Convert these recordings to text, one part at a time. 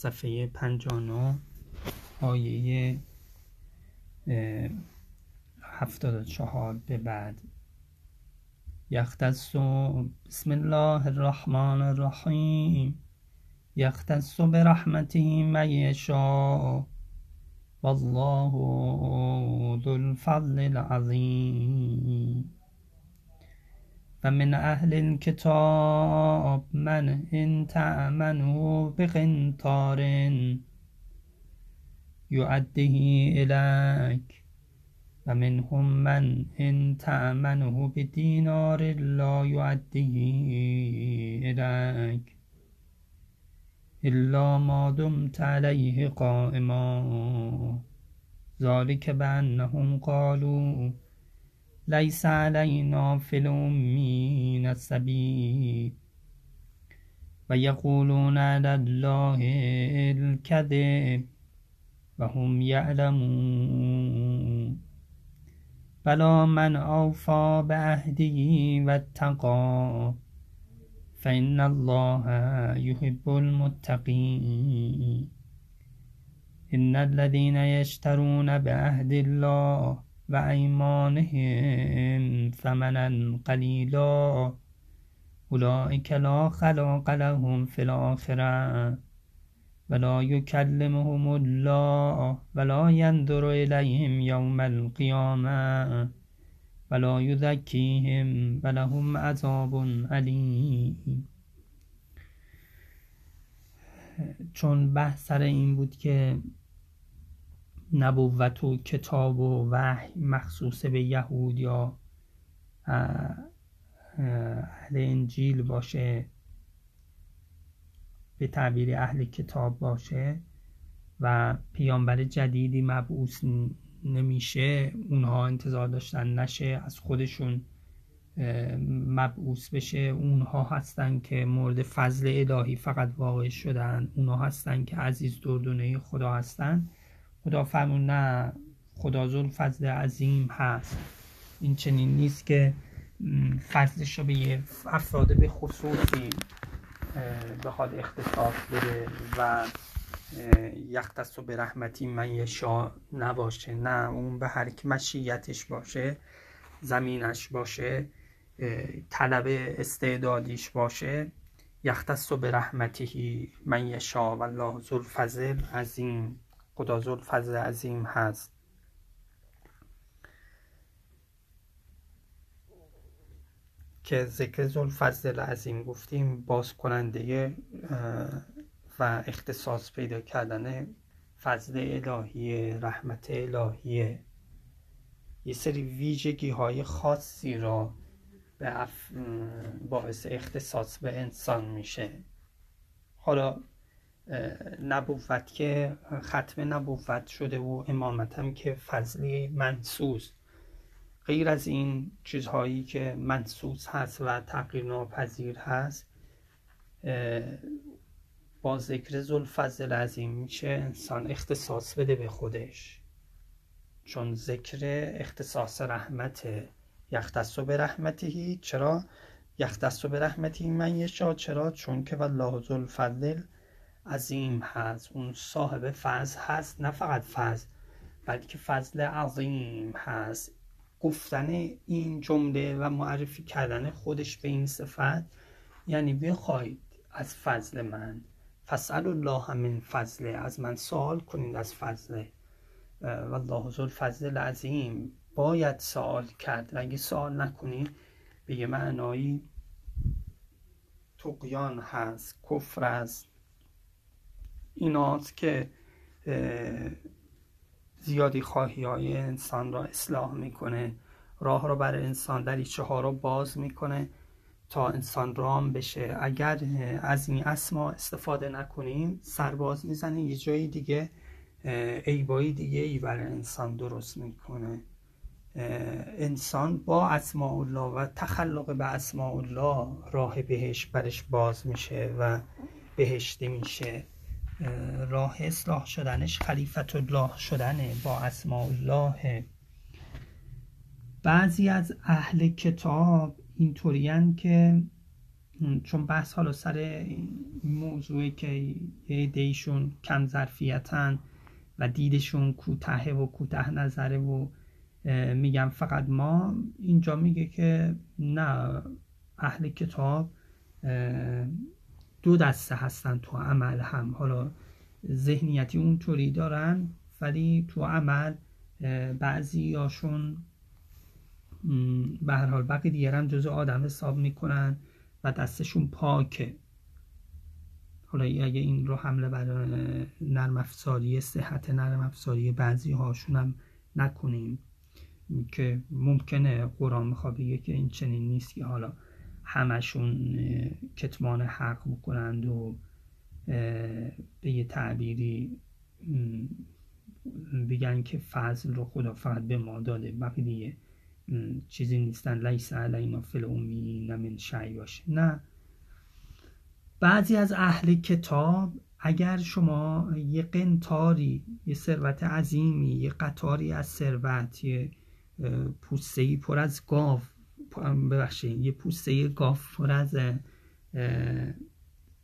صفحه پنجانو آیه هفتاد چهار به بعد. یختص بسم الله الرحمن الرحیم. یختص برحمته من یشاء. والله ذو الفضل العظیم. و من اهل الكتاب من ان تأمنه بقنطار یعده الیک و من ان تأمنه بدینار لا یعده الیک الا ما دمت علیه قائما ذلك بانهم قالوا ليس علينا في الأمين السبيل. ويقولون على الله الكذب وهم يعلمون. بلى من أوفى بعهده واتقى فإن الله يحب المتقين. إن الذين يشترون بعهد الله و ایمانهم ثمنا قلیلا اولئک لا خلاق لهم فی الآخرة ولا یکلمهم الله ولا ینظر الیهم یوم القیامة ولا یزکیهم ولهم عذاب علیم. چون بحث سر این بود که نبوت و کتاب و وحی مخصوص به یهود یا اهل انجیل باشه به تعبیر اهل کتاب باشه و پیامبر جدیدی مبعوث نمیشه اونها انتظار داشتن نشه از خودشون مبعوث بشه. اونها هستن که مورد فضل الهی فقط واقع شدن. اونها هستن که عزیز دردونه خدا هستن. خدا فرمون نه خدا زور فضل عظیم هست. این چنین نیست که فضلش رو به یه افراد به خصوصی بخواد اختصاص بده و یختص و به رحمتی من یشا نباشه. نه اون به هر کی مشیتش باشه زمینش باشه طلب استعدادیش باشه یختص و به رحمتی من یشا و الله ذو الفضل عظیم. خدا الفضل عظیم هست. که ذکر ذوالفضل عظیم گفتیم باز کننده و اختصاص پیدا کردن فضل الهی رحمت الهیه یه سری ویژگی های خاصی را به اف... باعث اختصاص به انسان میشه. حالا نبوت که ختم نبوت شده و امامت هم که فضلی منسوس غیر از این چیزهایی که منسوس هست و تغییر ناپذیر هست با ذکر زلفضل عظیم میشه انسان اختصاص بده به خودش. چون ذکر اختصاص رحمت یختص به رحمتهی چرا؟ یختص به رحمتی من یشا چرا؟ چون که والله ذوالفضل عظیم هست. اون صاحب فضل هست. نه فقط فضل بلکه فضل عظیم هست. گفتن این جمله و معرفی کردن خودش به این صفت یعنی بخواید از فضل من فسأل الله من فضله. از من سوال کنید از فضل والله ذو الفضل العظیم. باید سوال کرد. اگه سوال نکنید به یه معنایی تقیان هست کفر است ایناست که زیادی خواهی های انسان را اصلاح می‌کنه راه را بر انسان دریچه ها را باز می‌کنه تا انسان رام بشه. اگر از این اسما استفاده نکنیم سرباز می‌زنه یه جایی دیگه عیبایی دیگه ای برای انسان درست می‌کنه. انسان با اسماء الله و تخلق به اسماء الله راه بهش برش باز میشه و بهشتی میشه. راه اصلاح شدنش خلیفت الله شدنه با اسماء الله. بعضی از اهل کتاب اینطورین که چون بحث حالا سر این موضوعی که دیشون کم ظرفیتن و دیدشون کوتاه و کوتاه نظره و میگم فقط ما اینجا میگه که نه اهل کتاب دو دسته هستن تو عمل هم. حالا ذهنیتی اونطوری دارن ولی تو عمل بعضی هاشون به هر حال بقیه دیگر هم جزو آدم حساب می‌کنن و دستشون پاکه. حالا اگه این رو حمله بر نرم افزاری صحت نرم افزاری بعضی هاشون هم نکنیم. که ممکنه قرآن می‌خواد بگه که این چنین نیست که حالا همشون کتمان حق بکنند و به یه تعبیری بگن که فضل رو خدا فقط به ما داده. بقیه چیزی نیستن. لیس علینا فل امی من شعی باشه. نه. بعضی از اهل کتاب اگر شما یه قنتاری یه ثروت عظیمی یه قطاری از ثروت یه پوسته پر از گاو ببخشید یه پوسته گاو پر از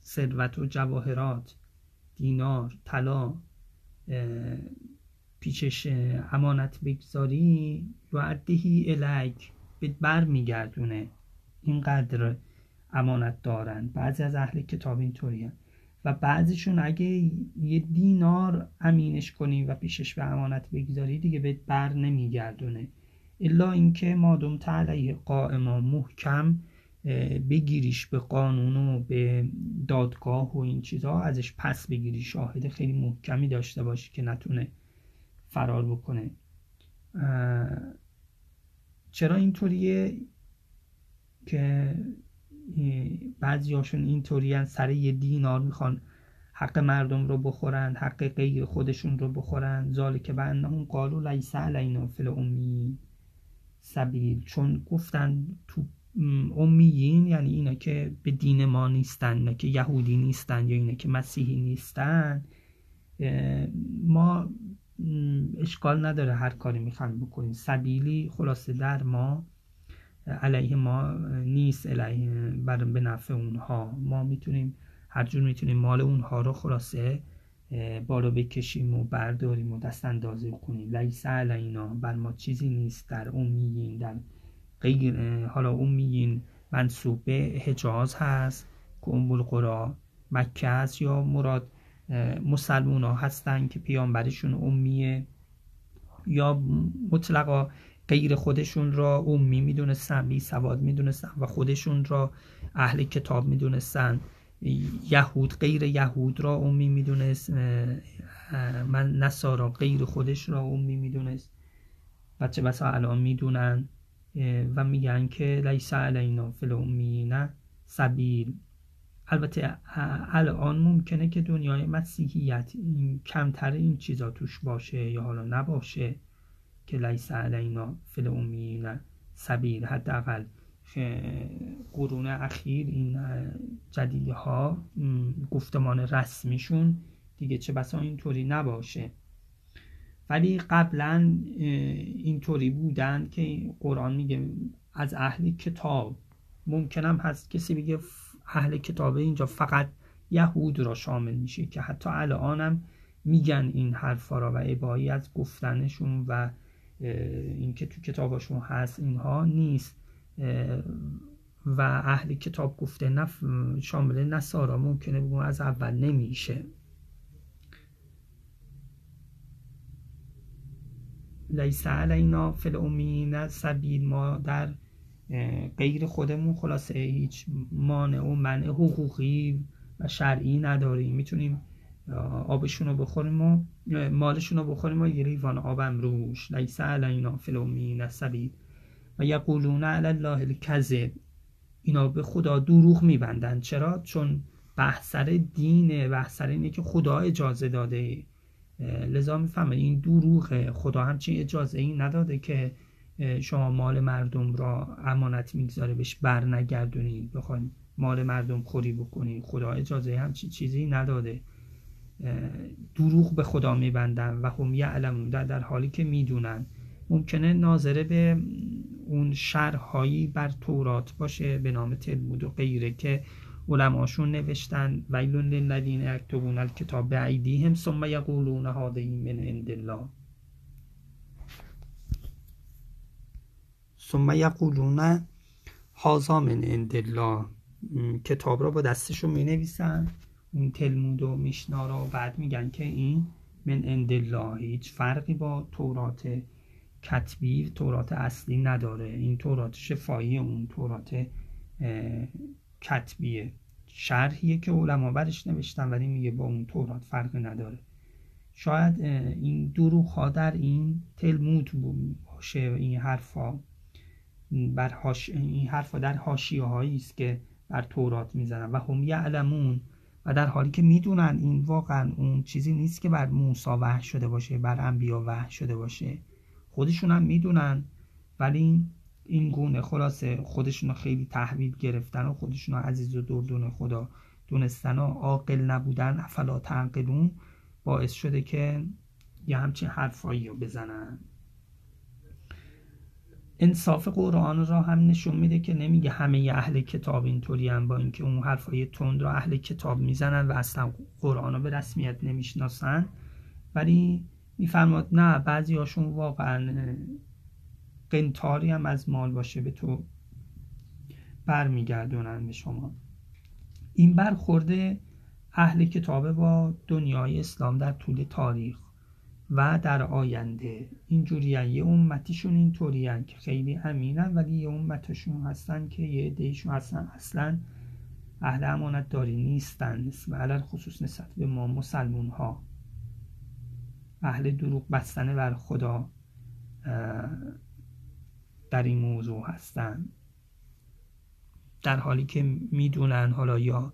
ثروت و جواهرات دینار طلا پیشش امانت بگذاری یعدهی الک به بر میگردونه اینقدر امانت دارن. بعضی از اهل کتاب اینطوری و بعضیشون اگه یه دینار امینش کنی و پیشش به امانت بگذاری دیگه به بر نمیگردونه. الا اینکه مادم تعلیه قائما محکم بگیریش به قانون و به دادگاه و این چیزها ازش پس بگیری. شاهد خیلی محکمی داشته باشی که نتونه فرار بکنه. چرا اینطوریه؟ که بعضی هاشون اینطوری سر یه دینار می‌خوان حق مردم رو بخورن حق غیر خودشون رو بخورن. ذالک که انهم قالوا لیس علینا فی امی سبیل چون گفتن تو امیین یعنی اینا که به دین ما نیستن اینا که یهودی نیستن یا اینا که مسیحی نیستن ما اشکال نداره هر کاری می‌خوان بکنیم. سبیلی خلاصه در ما علیه ما نیست علیه بر به نفع اونها. ما می‌تونیم هر جور می‌تونیم مال اونها رو خلاصه بالا بکشیم و برداریم و دست اندازه کنیم لیس علینا بر ما چیزی نیست. در امیین در غیر حالا امیین منصوب به حجاز هست که القرا مکه است یا مراد مسلمون ها هستن که پیامبرشون امیه یا مطلقا غیر خودشون را امی می‌دونستن بی سواد می‌دونستن و خودشون را اهل کتاب می‌دونستن. یهود غیر یهود را امی می‌دونست من نصارا غیر خودش را امی می‌دونست. بچه بسا الان می‌دونن و میگن که لیس علینا فی نه سبیل. البته الان ممکنه که دنیای مسیحیت کمتر این چیزا توش باشه یا حالا نباشه که لیس علینا فی نه سبیل حداقل. قرون اخیر این جدیده ها گفتمان رسمیشون دیگه چه بسا اینطوری نباشه. ولی قبلا اینطوری بودن که قرآن میگه از اهل کتاب. ممکنم هست کسی بگه اهل کتابه اینجا فقط یهود را شامل میشه که حتی الانم میگن این حرفا را و ابایی از گفتنشون و اینکه تو کتابشون هست اینها نیست. و اهل کتاب گفته نف شامل نصارا ممکنه بگم از اول نمیشه. لیس علینا فی الامین سبیل ما در غیر خودمون خلاصه هیچ مانع و منع حقوقی و شرعی نداریم. می‌تونیم آبشون رو بخوریم و مالشون رو بخوریم و یه ریوان آبم روش لیس علینا فی الامین سبیل. و یقولون علی الله الکذب. اینا به خدا دروغ میبندن چرا؟ چون بحثر دینه بحثر اینه که خدا اجازه داده. لذا می‌فهمه این دروغه. خدا همچین اجازه این نداده که شما مال مردم را امانت می‌گذاره بهش بر بخواین مال مردم خوری بکنید خدا اجازه همچین چیزی نداده. دروغ به خدا میبندن و هم یعلمون در, در حالی که می‌دونن. ممکنه ناظره به اون شرحهایی بر تورات باشه به نام تلمود و غیره که علماشون نوشتن. ویلون للذین یکتبون الکتاب بعیدیهم ثم یقولون هذه من عند الله. ثم یقولون هازا من عند الله. کتاب را با دستشون می نویسن اون تلمود و میشنا را بعد میگن که این من عند الله. هیچ فرقی با تورات کتبی تورات اصلی نداره. این تورات شفایی اون تورات کتبیه. شرحیه که علما برش نوشتن ولی میگه با اون تورات فرقی نداره. شاید این دروغ ها در این تلمود باشه این حرفا. بر هاش... این حرفا در حاشیه است که بر تورات می‌زنن. و هم یعلمون. و در حالی که می‌دونن این واقعا اون چیزی نیست که بر موسی وحی شده باشه بر انبیا وحی شده باشه. خودشون هم می‌دونن ولی این گونه خلاصه خودشون خیلی تحویل گرفتن و خودشون عزیز و دردون خدا دونستن و عاقل نبودن افلا تعقلون باعث شده که یه همچین حرفایی رو بزنن. انصاف قرآن را هم نشون میده که نمیگه همه اهل کتاب اینطوری هم با اینکه اون حرفای تند را اهل کتاب می‌زنن و اصلا قرآن رو به رسمیت نمی‌شناسن. ولی میفرماد نه بعضی هاشون واقعا قنتاری هم از مال باشه به تو برمیگردونن به شما. این برخورده اهل کتابه با دنیای اسلام در طول تاریخ و در آینده. اینجوری یه امتیشون اینطوری که خیلی امینن ولی یه امتشون هستن که یه عدهشون هستن اصلا اهل امانت داری نیستن و علال خصوص نسبت به ما مسلمون ها اهل دروغ بستن بر خدا در این موضوع هستن. در حالی که می‌دونن حالا یا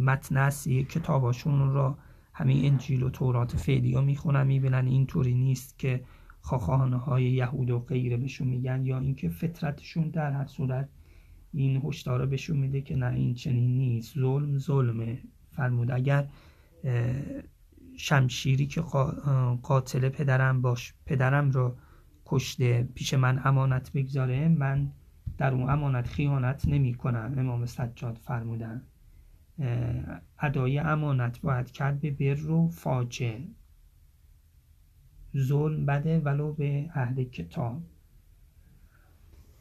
متن اصلی کتاباشون را همین انجیل و تورات فعلی ها می‌خونن می‌بینن اینطوری نیست که خاخانه های یهود و غیره بهشون میگن یا اینکه فطرتشون در هر صورت این هشدار بهشون میده که نه این چنین نیست. ظلم ظلمه. فرمود اگر شمشیری که قاتل پدرم باش پدرم رو کشته پیش من امانت بگذاره من در اون امانت خیانت نمی کنم امام سجاد فرمودن. ادای امانت باید کرد به بر و فاجه ظلم بده ولو به اهل کتاب.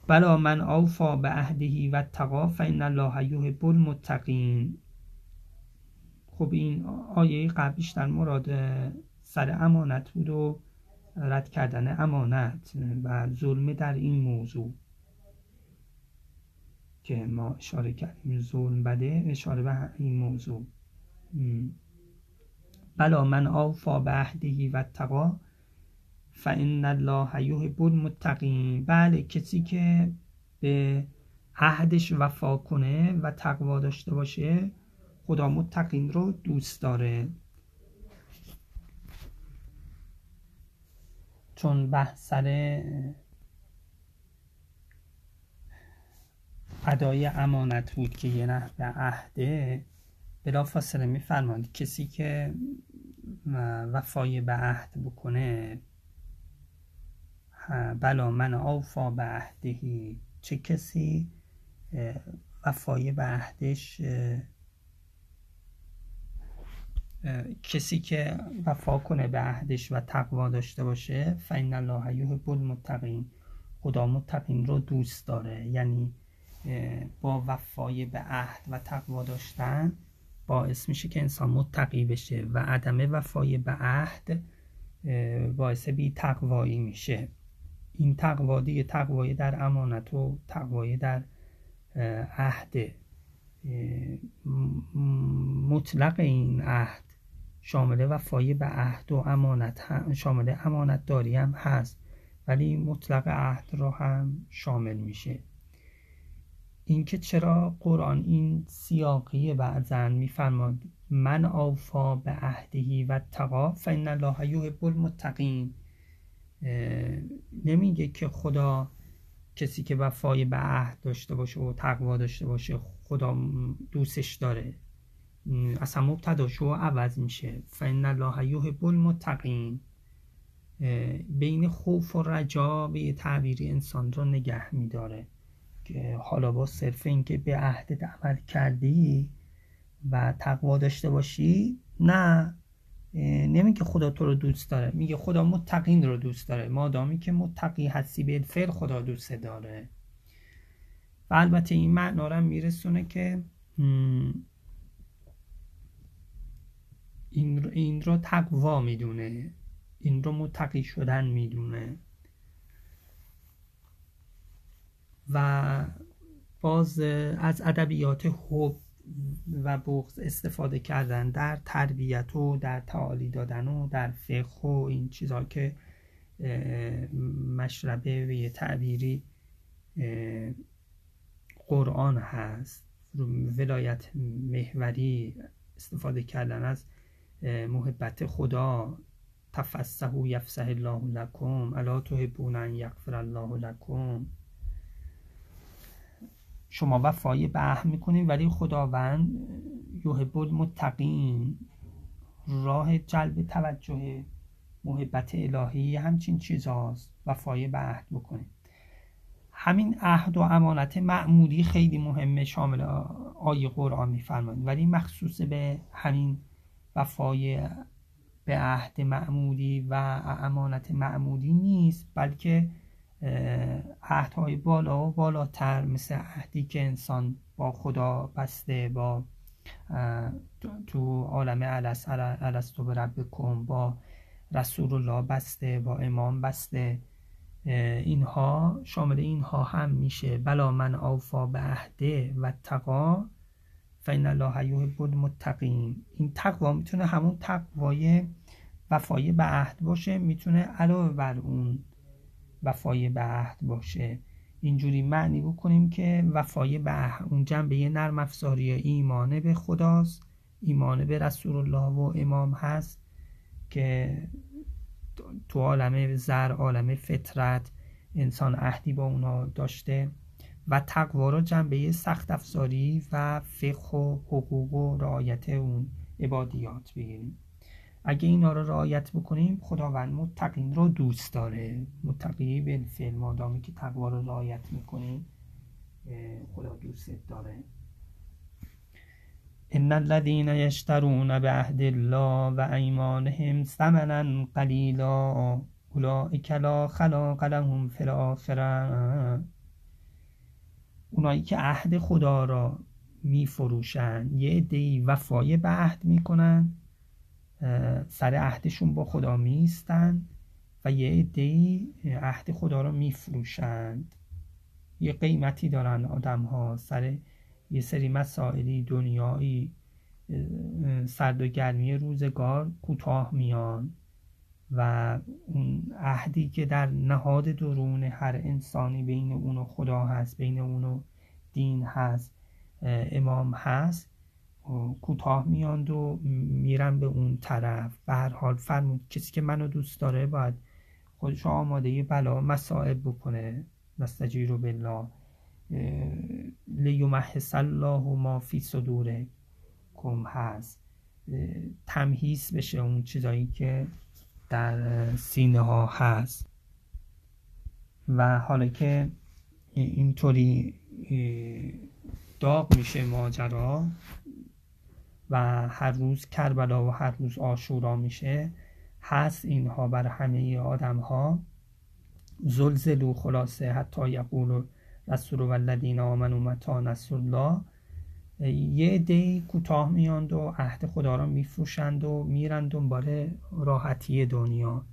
بلا من اوفا به عهدهی و تقا فان الله یحب المتقین. خب این آیه قبلیش در مراد سر امانت بود و رد کردن امانت و ظلم در این موضوع که ما اشاره کردیم. ظلم بده اشاره به این موضوع. بلا من آفا به و تقا فان الله یحب المتقین. بله کسی که به عهدش وفا کنه و تقوا داشته باشه خدا متقین رو دوست داره. چون بحث سر ادای امانت بود که یه به عهده بلا فاصله میفرماند کسی که وفای به عهد بکنه بلا من آوفا به عهدهی. چه کسی وفای به عهدش کسی که وفا کنه به عهدش و تقوا داشته باشه فین الله یحب المتقین خدا متقین رو دوست داره. یعنی با وفای به عهد و تقوا داشتن باعث میشه که انسان متقی بشه و عدم وفای به عهد باعث بی تقوایی میشه. این تقوا دیگه تقوایی در امانت و تقوایی در عهد. مطلق این عهد. شامل وفای به عهد و امانت شامل امانت داری هم هست ولی مطلق عهد را هم شامل میشه. اینکه چرا قرآن این سیاقی بعضا میفرماد من آفا به عهدهی و تقا فان الله یحب المتقین. نمیگه که خدا کسی که وفای به عهد داشته باشه و تقوا داشته باشه خدا دوستش داره. اصلا مبتدا شو عوض میشه. فان الله یحب المتقین. بین خوف و رجا به یه تعبیری انسان رو نگه میداره. که حالا با صرف اینکه به عهد عمل کردی و تقوا داشته باشی نه. نمیگه خدا تو رو دوست داره. میگه خدا متقین رو دوست داره. مادامی که متقی هستی به فعل خدا دوست داره. و البته این معنا میرسونه که این رو, این رو تقوا می‌دونه. این رو متقی شدن می‌دونه. و باز از ادبیات حب و بغض استفاده کردن در تربیت و در تعالی دادن و در فقه و این چیزها که مشربه و یه تعبیری قرآن هست. ولایت محوری استفاده کردن از محبت خدا تفسه یفسه الله لکم الا تحبون ان یغفر الله لکم. شما وفای به می‌کنید ولی خداوند یحب المتقین راه جلب توجه محبت الهی همچین چیزاست وفای به عهد بکنید همین عهد و امانت معمولی خیلی مهمه شامل آیه قرآن میفرمایید. ولی مخصوص به همین وفای به عهد معمولی و امانت معمولی نیست بلکه عهدهای بالا و بالاتر مثل عهدی که انسان با خدا بسته با تو عالم علستو به بکن با رسول الله بسته با امام بسته. اینها شامل اینها هم میشه. بلا من اوفا به عهده و تقا. فین الله یحب المتقین این تقوا می‌تونه همون تقوای وفای به عهد باشه می‌تونه علاوه بر اون وفای به عهد باشه. اینجوری معنی بکنیم که وفای به عهد اون جنبه نرم افزاری ایمانه به خداست. ایمانه به رسول الله و امام هست که تو عالم زر عالم فطرت انسان عهدی با اونا داشته. و تقوا را جنبه سخت افزاری و فقه و حقوق و رعایت اون عبادیات بگیریم. اگه اینا رو رعایت بکنیم خداوند متقین رو دوست داره. متقی بالفعل مادامی که تقوا رو رعایت می‌کنیم خدا دوست داره. ان الذين يشترون بعهد الله و ایمانهم ثمنا قلیلا اولئک لا خلاق لهم فی الاخره اونایی که عهد خدا را میفروشن یه عدهای وفای به عهد می‌کنن سر عهدشون با خدا میستن و یه عدهای عهد خدا را میفروشند یه قیمتی دارن آدم ها سر یه سری مسائلی دنیایی سرد و گرمی روزگار کوتاه میان. و اون عهدی که در نهاد درون هر انسانی بین اون و خدا هست بین اون و دین هست امام هست کوتاه میاند و میرن به اون طرف. به هر حال فرمود کسی که منو دوست داره باید خودش آماده بلا مسائب بکنه. نستجیر بالله. لیمحص الله ما فی صدور کم هست تمهیس بشه اون چیزایی که در سینه ها هست. و حالا که اینطوری داغ میشه ماجرا و هر روز کربلا و هر روز آشورا میشه هست اینها بر همه آدم ها زلزلو خلاصه حتی یقول رسول و الذین آمنوا متی نصر الله. یه دی کوتاه میاند و عهد خدا را میفروشند و میرند دنبال راحتی دنیا.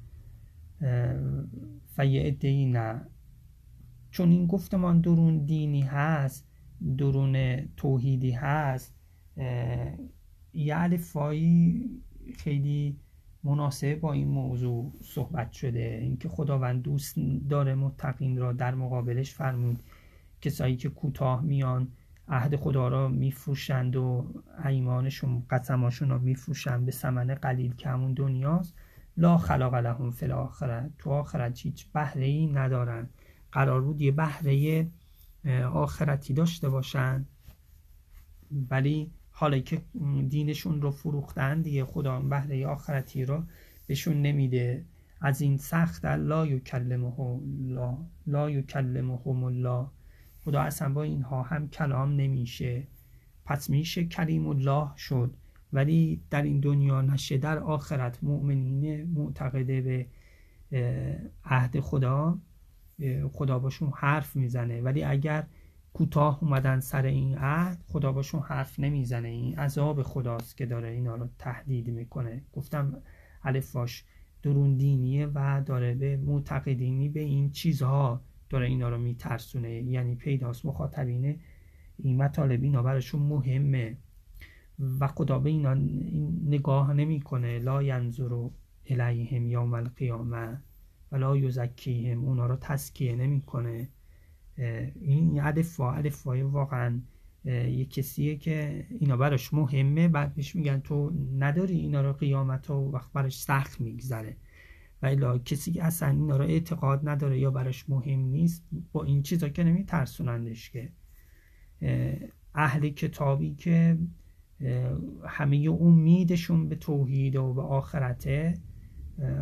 و یه دی نه. چون این گفتمان درون دینی هست درون توحیدی هست یه الفایی خیلی مناسب با این موضوع صحبت شده. اینکه خداوند دوست داره متقین را در مقابلش فرمود. کسایی که کوتاه میان عهد خدا را میفروشند و ایمانشون قسماشون را میفروشند به سمن قلیل که همون دنیاست. لا خلاق لهم فی الاخره. تو آخرت هیچ بهره ای ندارن. قرار بود یه بهره آخرتی داشته باشن. ولی حالا که دینشون رو فروختن دیگه خدا بهره آخرتی رو بهشون نمیده. از این سخت لا یکلمه الله لا یکلمهم الله. خدا اصلا با اینها هم کلام نمیشه. پس میشه کریم الله شد. ولی در این دنیا نشه در آخرت مؤمنین معتقده به عهد خدا خدا باشون حرف می‌زنه. ولی اگر کوتاه اومدن سر این عهد خدا باشون حرف نمی‌زنه. این عذاب خداست که داره اینا رو تهدید می‌کنه. گفتم الف باش درون دینیه و داره به معتقدینی به این چیزها داره اینا رو میترسونه یعنی پیداست مخاطبین این مطالب اینا براشون مهمه. و خدا به اینا نگاه نمی‌کنه. لا ینظر الیهم یوم القیامه و لا یزکیهم. اونا رو تسکیه نمی‌کنه. این الفا الفای واقعا یه کسیه که اینا براش مهمه. بعد بهش میگن تو نداری اینا رو قیامت و وقت براش سخت میگذره. و الا کسی که اصلا اینا رو اعتقاد نداره یا براش مهم نیست با این چیزا که نمیترسونندش که اهل کتابی که همه امیدشون به توحید و به آخرته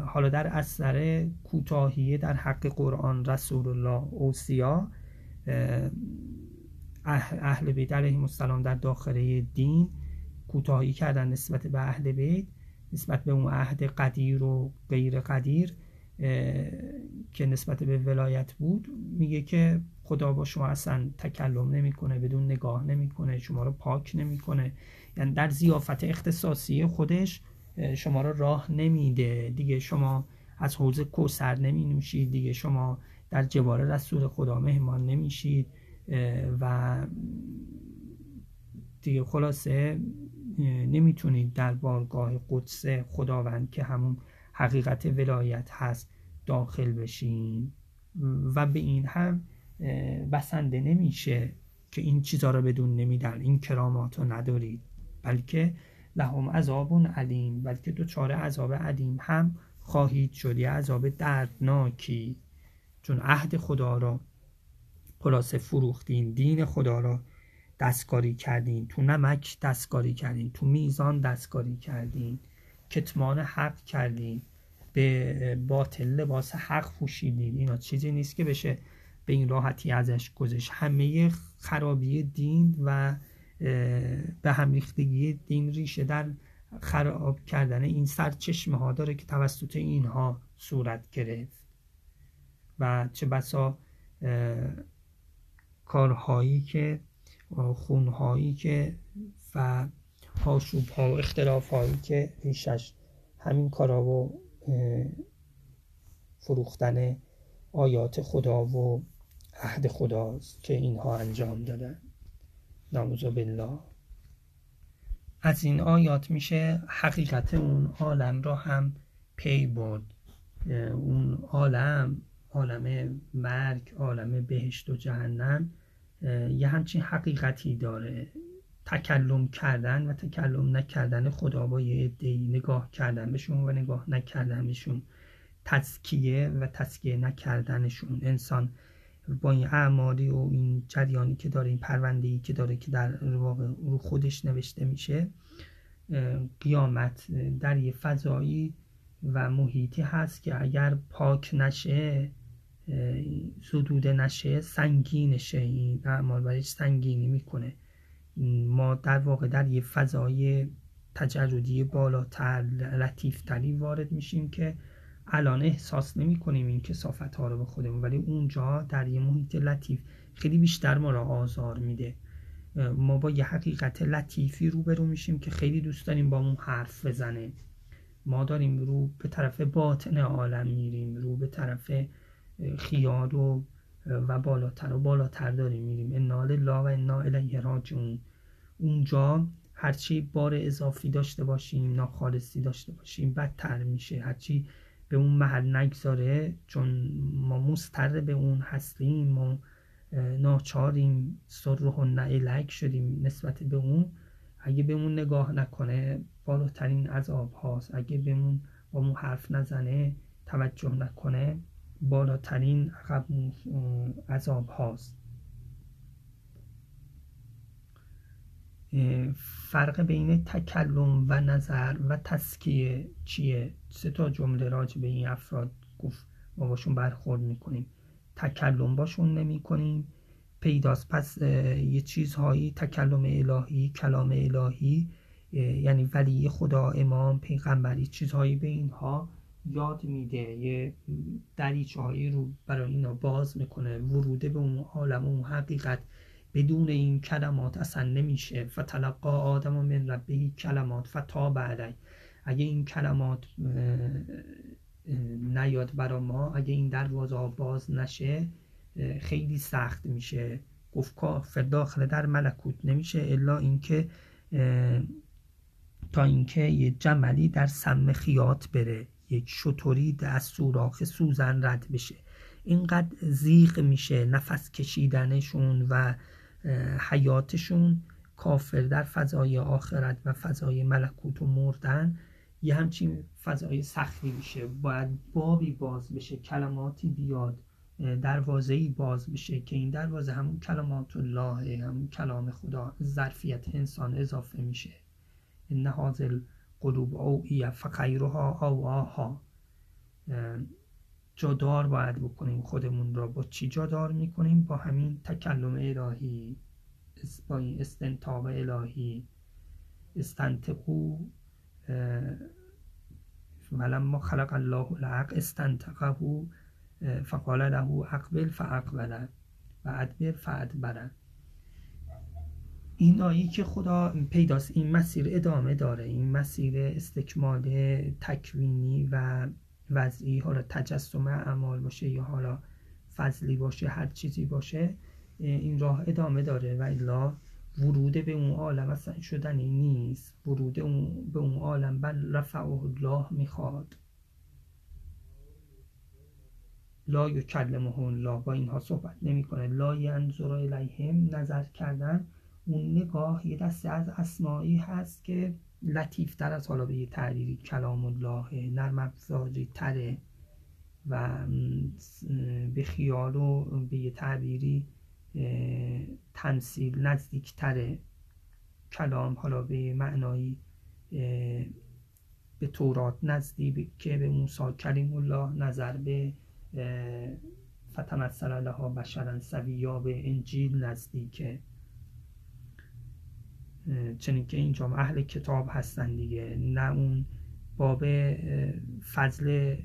حالا در اثر کوتاهی در حق قرآن رسول الله اوسیا اهل بیت علیهم السلام در داخله دین کوتاهی کردن نسبت به اهل بیت. نسبت به اون عهد قدیر و غیر قدیر که نسبت به ولایت بود میگه که خدا با شما اصلا تکلم نمی‌کنه بدون نگاه نمی‌کنه شما رو پاک نمی‌کنه. یعنی در زیافت اختصاصی خودش شما رو راه نمیده. دیگه شما از حوض کوسر نمی نوشید دیگه شما در جوار رسول خدا مهمان نمیشید. و دیگه خلاصه نمی‌تونید در بارگاه قدس خداوند که همون حقیقت ولایت هست داخل بشین. و به این هم بسنده نمیشه که این چیزا رو بدون نمیدن این کرامات رو ندارید. بلکه لهم عذاب علیم بلکه دوچار عذاب علیم هم خواهید شد. یه عذاب دردناکی. چون عهد خدا را خلاصه فروختین دین خدا را دستکاری کردین تو نمک دستکاری کردین تو میزان دستکاری کردین کتمان حق کردین به باطل لباس حق پوشیدین. اینا چیزی نیست که بشه به این راحتی ازش گذشت. همه خرابی دین و به هم ریختگی دین ریشه در خراب کردن این سرچشمه ها داره که توسط اینها صورت گرفت. و چه بسا کارهایی که خونهایی که و هاشوب ها و اختلاف هایی که ریشش همین کارا و فروختن آیات خدا و عهد خداست که اینها انجام دادن. نعوذ بالله. از این آیات میشه حقیقت اون عالم را هم پی برد. اون عالم عالم مرگ عالم بهشت و جهنم یه همچین حقیقتی داره. تکلم کردن و تکلم نکردن خدا با یه عده‌ای نگاه کردن بهشون و نگاه نکردن بهشون تزکیه و تزکیه نکردنشون. انسان با این اعمالی و این جریانی که داره این پروندهی که داره که در واقع رو خودش نوشته میشه قیامت در یه فضایی و محیطی هست که اگر پاک نشه زدوده نشه سنگینشه این اعمال برایش سنگینی می‌کنه. ما در واقع در یه فضای تجردی بالاتر لطیفتری وارد میشیم که الان احساس نمی کنیم این کسافت ها رو به خودمون ولی اونجا در یه محیط لطیف خیلی بیشتر ما را آزار میده. ما با یه حقیقت لطیفی روبرو میشیم که خیلی دوست داریم با حرف بزنه. ما داریم رو به طرف باطن عالم میریم رو به طرف خیال و و بالاتر و بالاتر داریم میریم انا لله و انا الیه راجعون. اونجا هرچی بار اضافی داشته باشیم ناخالصی داشته باشیم بدتر میشه. هرچی به اون محل نگذاره چون ما مستر به اون هستیم ما ناچاریم سرهن الک شدیم نسبت به اون. اگه به اون نگاه نکنه بالاترین عذاب هاست اگه به اون با اون حرف نزنه توجه نکنه. بالاترین عذاب هاست. فرق بین تکلم و نظر و تسکیه چیه؟ سه تا جمله راجع به این افراد گفت ما باشون برخورد می‌کنیم. تکلم باشون نمی کنیم پیداست پس یه چیزهایی تکلم الهی کلام الهی یعنی ولی خدا امام پیغمبری چیزهایی به اینها یاد میده یه دریچه هایی رو برای اینا باز می‌کنه وروده به اون عالم و اون حقیقت. بدون این کلمات اصلا نمیشه. فتلقا آدم و من ربه کلمات فتا بعدی اگه این کلمات نیاد برا ما اگه این دروازه ها باز نشه خیلی سخت میشه. گفت کافر داخل در ملکوت نمیشه الا اینکه تا اینکه یه جملی در سم خیاط بره. یک شطوری از سوراخ سوزن رد بشه. اینقدر زیغ میشه نفس کشیدنشون و حیاتشون کافر در فضای آخرت و فضای ملکوت و مردن. یه همچین فضای سختی میشه. باید بابی باز بشه کلماتی بیاد دروازه باز بشه که این دروازه همون کلمات الله همون کلام خدا ظرفیت انسان اضافه میشه. هذا قلوب او فخیرها او آها جادار باید بکنیم خودمون را با چی جادار می‌کنیم؟ با همین تکلم الهی با این استنتاق الهی. استنتقو ما خلق الله العق استنتقه فقال له اقبل فاقبل و ادبر فادبر این آیی که خدا پیداست. این مسیر ادامه داره. این مسیر استکمال تکوینی و وضعی حالا تجسم اعمال باشه یا حالا فضلی باشه هر چیزی باشه این راه ادامه داره. و الا ورود به اون عالم اصلا شدنی نیست. ورود اون به اون عالم بل رفعه الله می‌خواد. لا یکلمه الله. با اینها صحبت نمی‌کنه. لا ینظر الیهم نظر کردن. اون نگاه یه دسته از اسمایی هست که لطیفتر از حالا به یه تعریری کلام الله نرم افزاری تره و به خیال و به یه تعبیری تمثیل نزدیکتره. کلام حالا به معنایی به تورات نزدیک که به موسی کلیم الله نظر به فتمثل لها بشرا سویا به انجیل نزدیکه. چنین که اینجا اهل کتاب هستن دیگه. نه اون باب فضل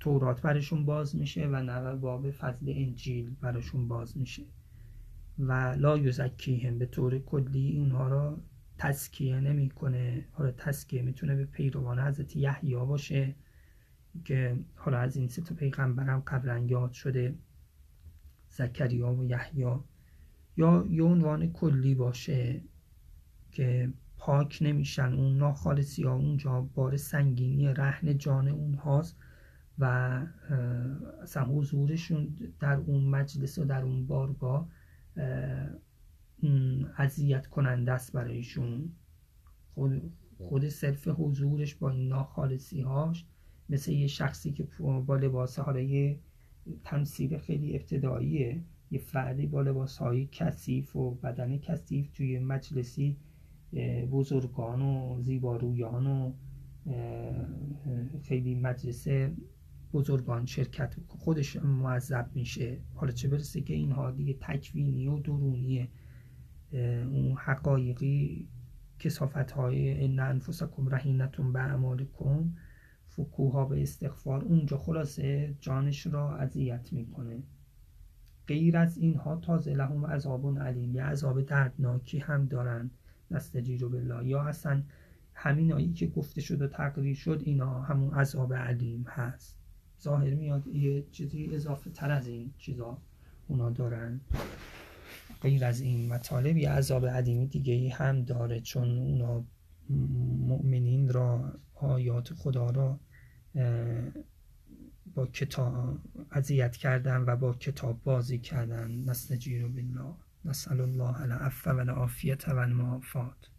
تورات برشون باز میشه و نه باب فضل انجیل برشون باز میشه. و لا یزکیهم به طور کلی اونها را تزکیه نمی‌کنه. حالا تزکیه می‌تونه به پیروان حضرت یحیی باشه که حالا از این سه تا پیغمبرم قبلا یاد شده زکریا و یحیی. یا یه عنوان کلی باشه. که پاک نمیشن اون ناخالصی ها اونجا بار سنگینی رهن جان اونهاست و اصلا حضورشون در اون مجلس و در اون بارگاه اذیت کننده است برایشون. خود, خود صرف حضورش با این ناخالصی هاش مثل یه شخصی که با لباس حالا یه تمثیل خیلی ابتداییه یه فردی با لباس های کثیف و بدن کثیف توی مجلسی بزرگان و زیبارویان و خیلی مجلس بزرگان شرکت خودش معذب میشه. حالا چه برسه که اینها دیگه تکوینی و درونی اون حقایقی کسافت های ان انفسکم رهینتون به اعمالکم فکوها به استغفار اونجا خلاصه جانش را اذیت می‌کنه. غیر از اینها تازه لهم عذاب علیم. یه عذاب دردناکی هم دارن. نستجیرو بالله یا اصلا همین آیی که گفته شد و تقریر شد اینا همون عذاب علیم هست. ظاهر میاد یه چیزی اضافه تر از این چیزا اونا دارن. غیر از این مطالب یه عذاب علیمی دیگه هم داره چون اونا مؤمنین را آیات خدا را با کتاب اذیت کردن و با کتاب بازی کردن. نستجیر بالله نسأل الله العفو و العافیت و المعافات